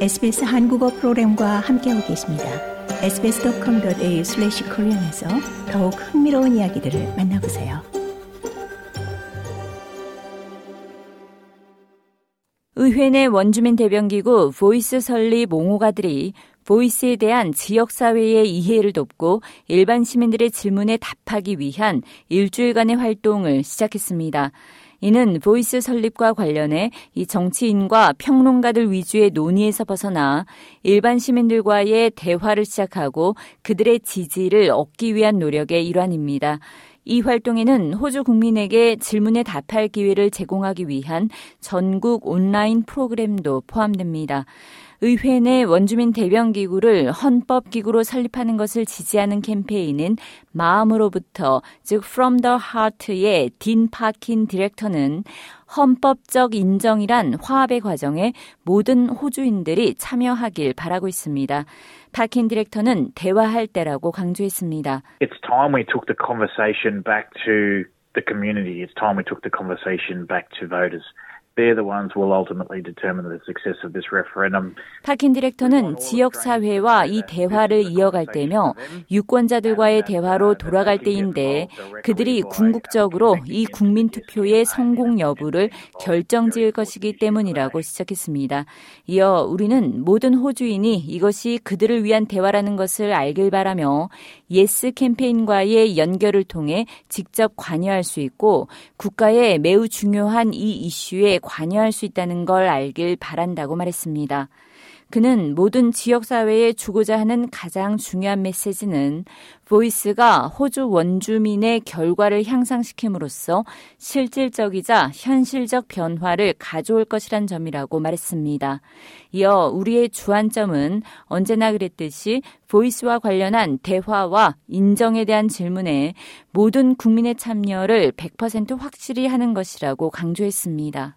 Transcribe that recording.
SBS 한국어 프로그램과 함께하고 계십니다. sbs.com.au/korean에서 더욱 흥미로운 이야기들을 만나보세요. 의회 내 원주민 대변기구 Voice 설립 옹호가들이 Voice에 대한 지역사회의 이해를 돕고 일반 시민들의 질문에 답하기 위한 일주일간의 활동을 시작했습니다. 이는 Voice 설립과 관련해 이 정치인과 평론가들 위주의 논의에서 벗어나 일반 시민들과의 대화를 시작하고 그들의 지지를 얻기 위한 노력의 일환입니다. 이 활동에는 호주 국민에게 질문에 답할 기회를 제공하기 위한 전국 온라인 프로그램도 포함됩니다. 의회 내 원주민 대변 기구를 헌법 기구로 설립하는 것을 지지하는 캠페인인 마음으로부터 즉 From the Heart의 딘 파킨 디렉터는 헌법적 인정이란 화합의 과정에 모든 호주인들이 참여하길 바라고 있습니다. 파킨 디렉터는 대화할 때라고 강조했습니다. It's time we took the conversation back to the community. It's time we took the conversation back to voters. 파킨 디렉터는 지역 사회와 이 대화를 이어갈 때며 유권자들과의 대화로 돌아갈 때인데 그들이 궁극적으로 이 국민 투표의 성공 여부를 결정지을 것이기 때문이라고 지적했습니다. 이어 우리는 모든 호주인이 이것이 그들을 위한 대화라는 것을 알길 바라며 Yes 캠페인과의 연결을 통해 직접 관여할 수 있고 국가의 매우 중요한 이 이슈에 관여할 수 있다는 걸 알길 바란다고 말했습니다. 그는 모든 지역사회에 주고자 하는 가장 중요한 메시지는 보이스가 호주 원주민의 결과를 향상시킴으로써 실질적이자 현실적 변화를 가져올 것이란 점이라고 말했습니다. 이어 우리의 주안점은 언제나 그랬듯이 보이스와 관련한 대화와 인정에 대한 질문에 모든 국민의 참여를 100% 확실히 하는 것이라고 강조했습니다.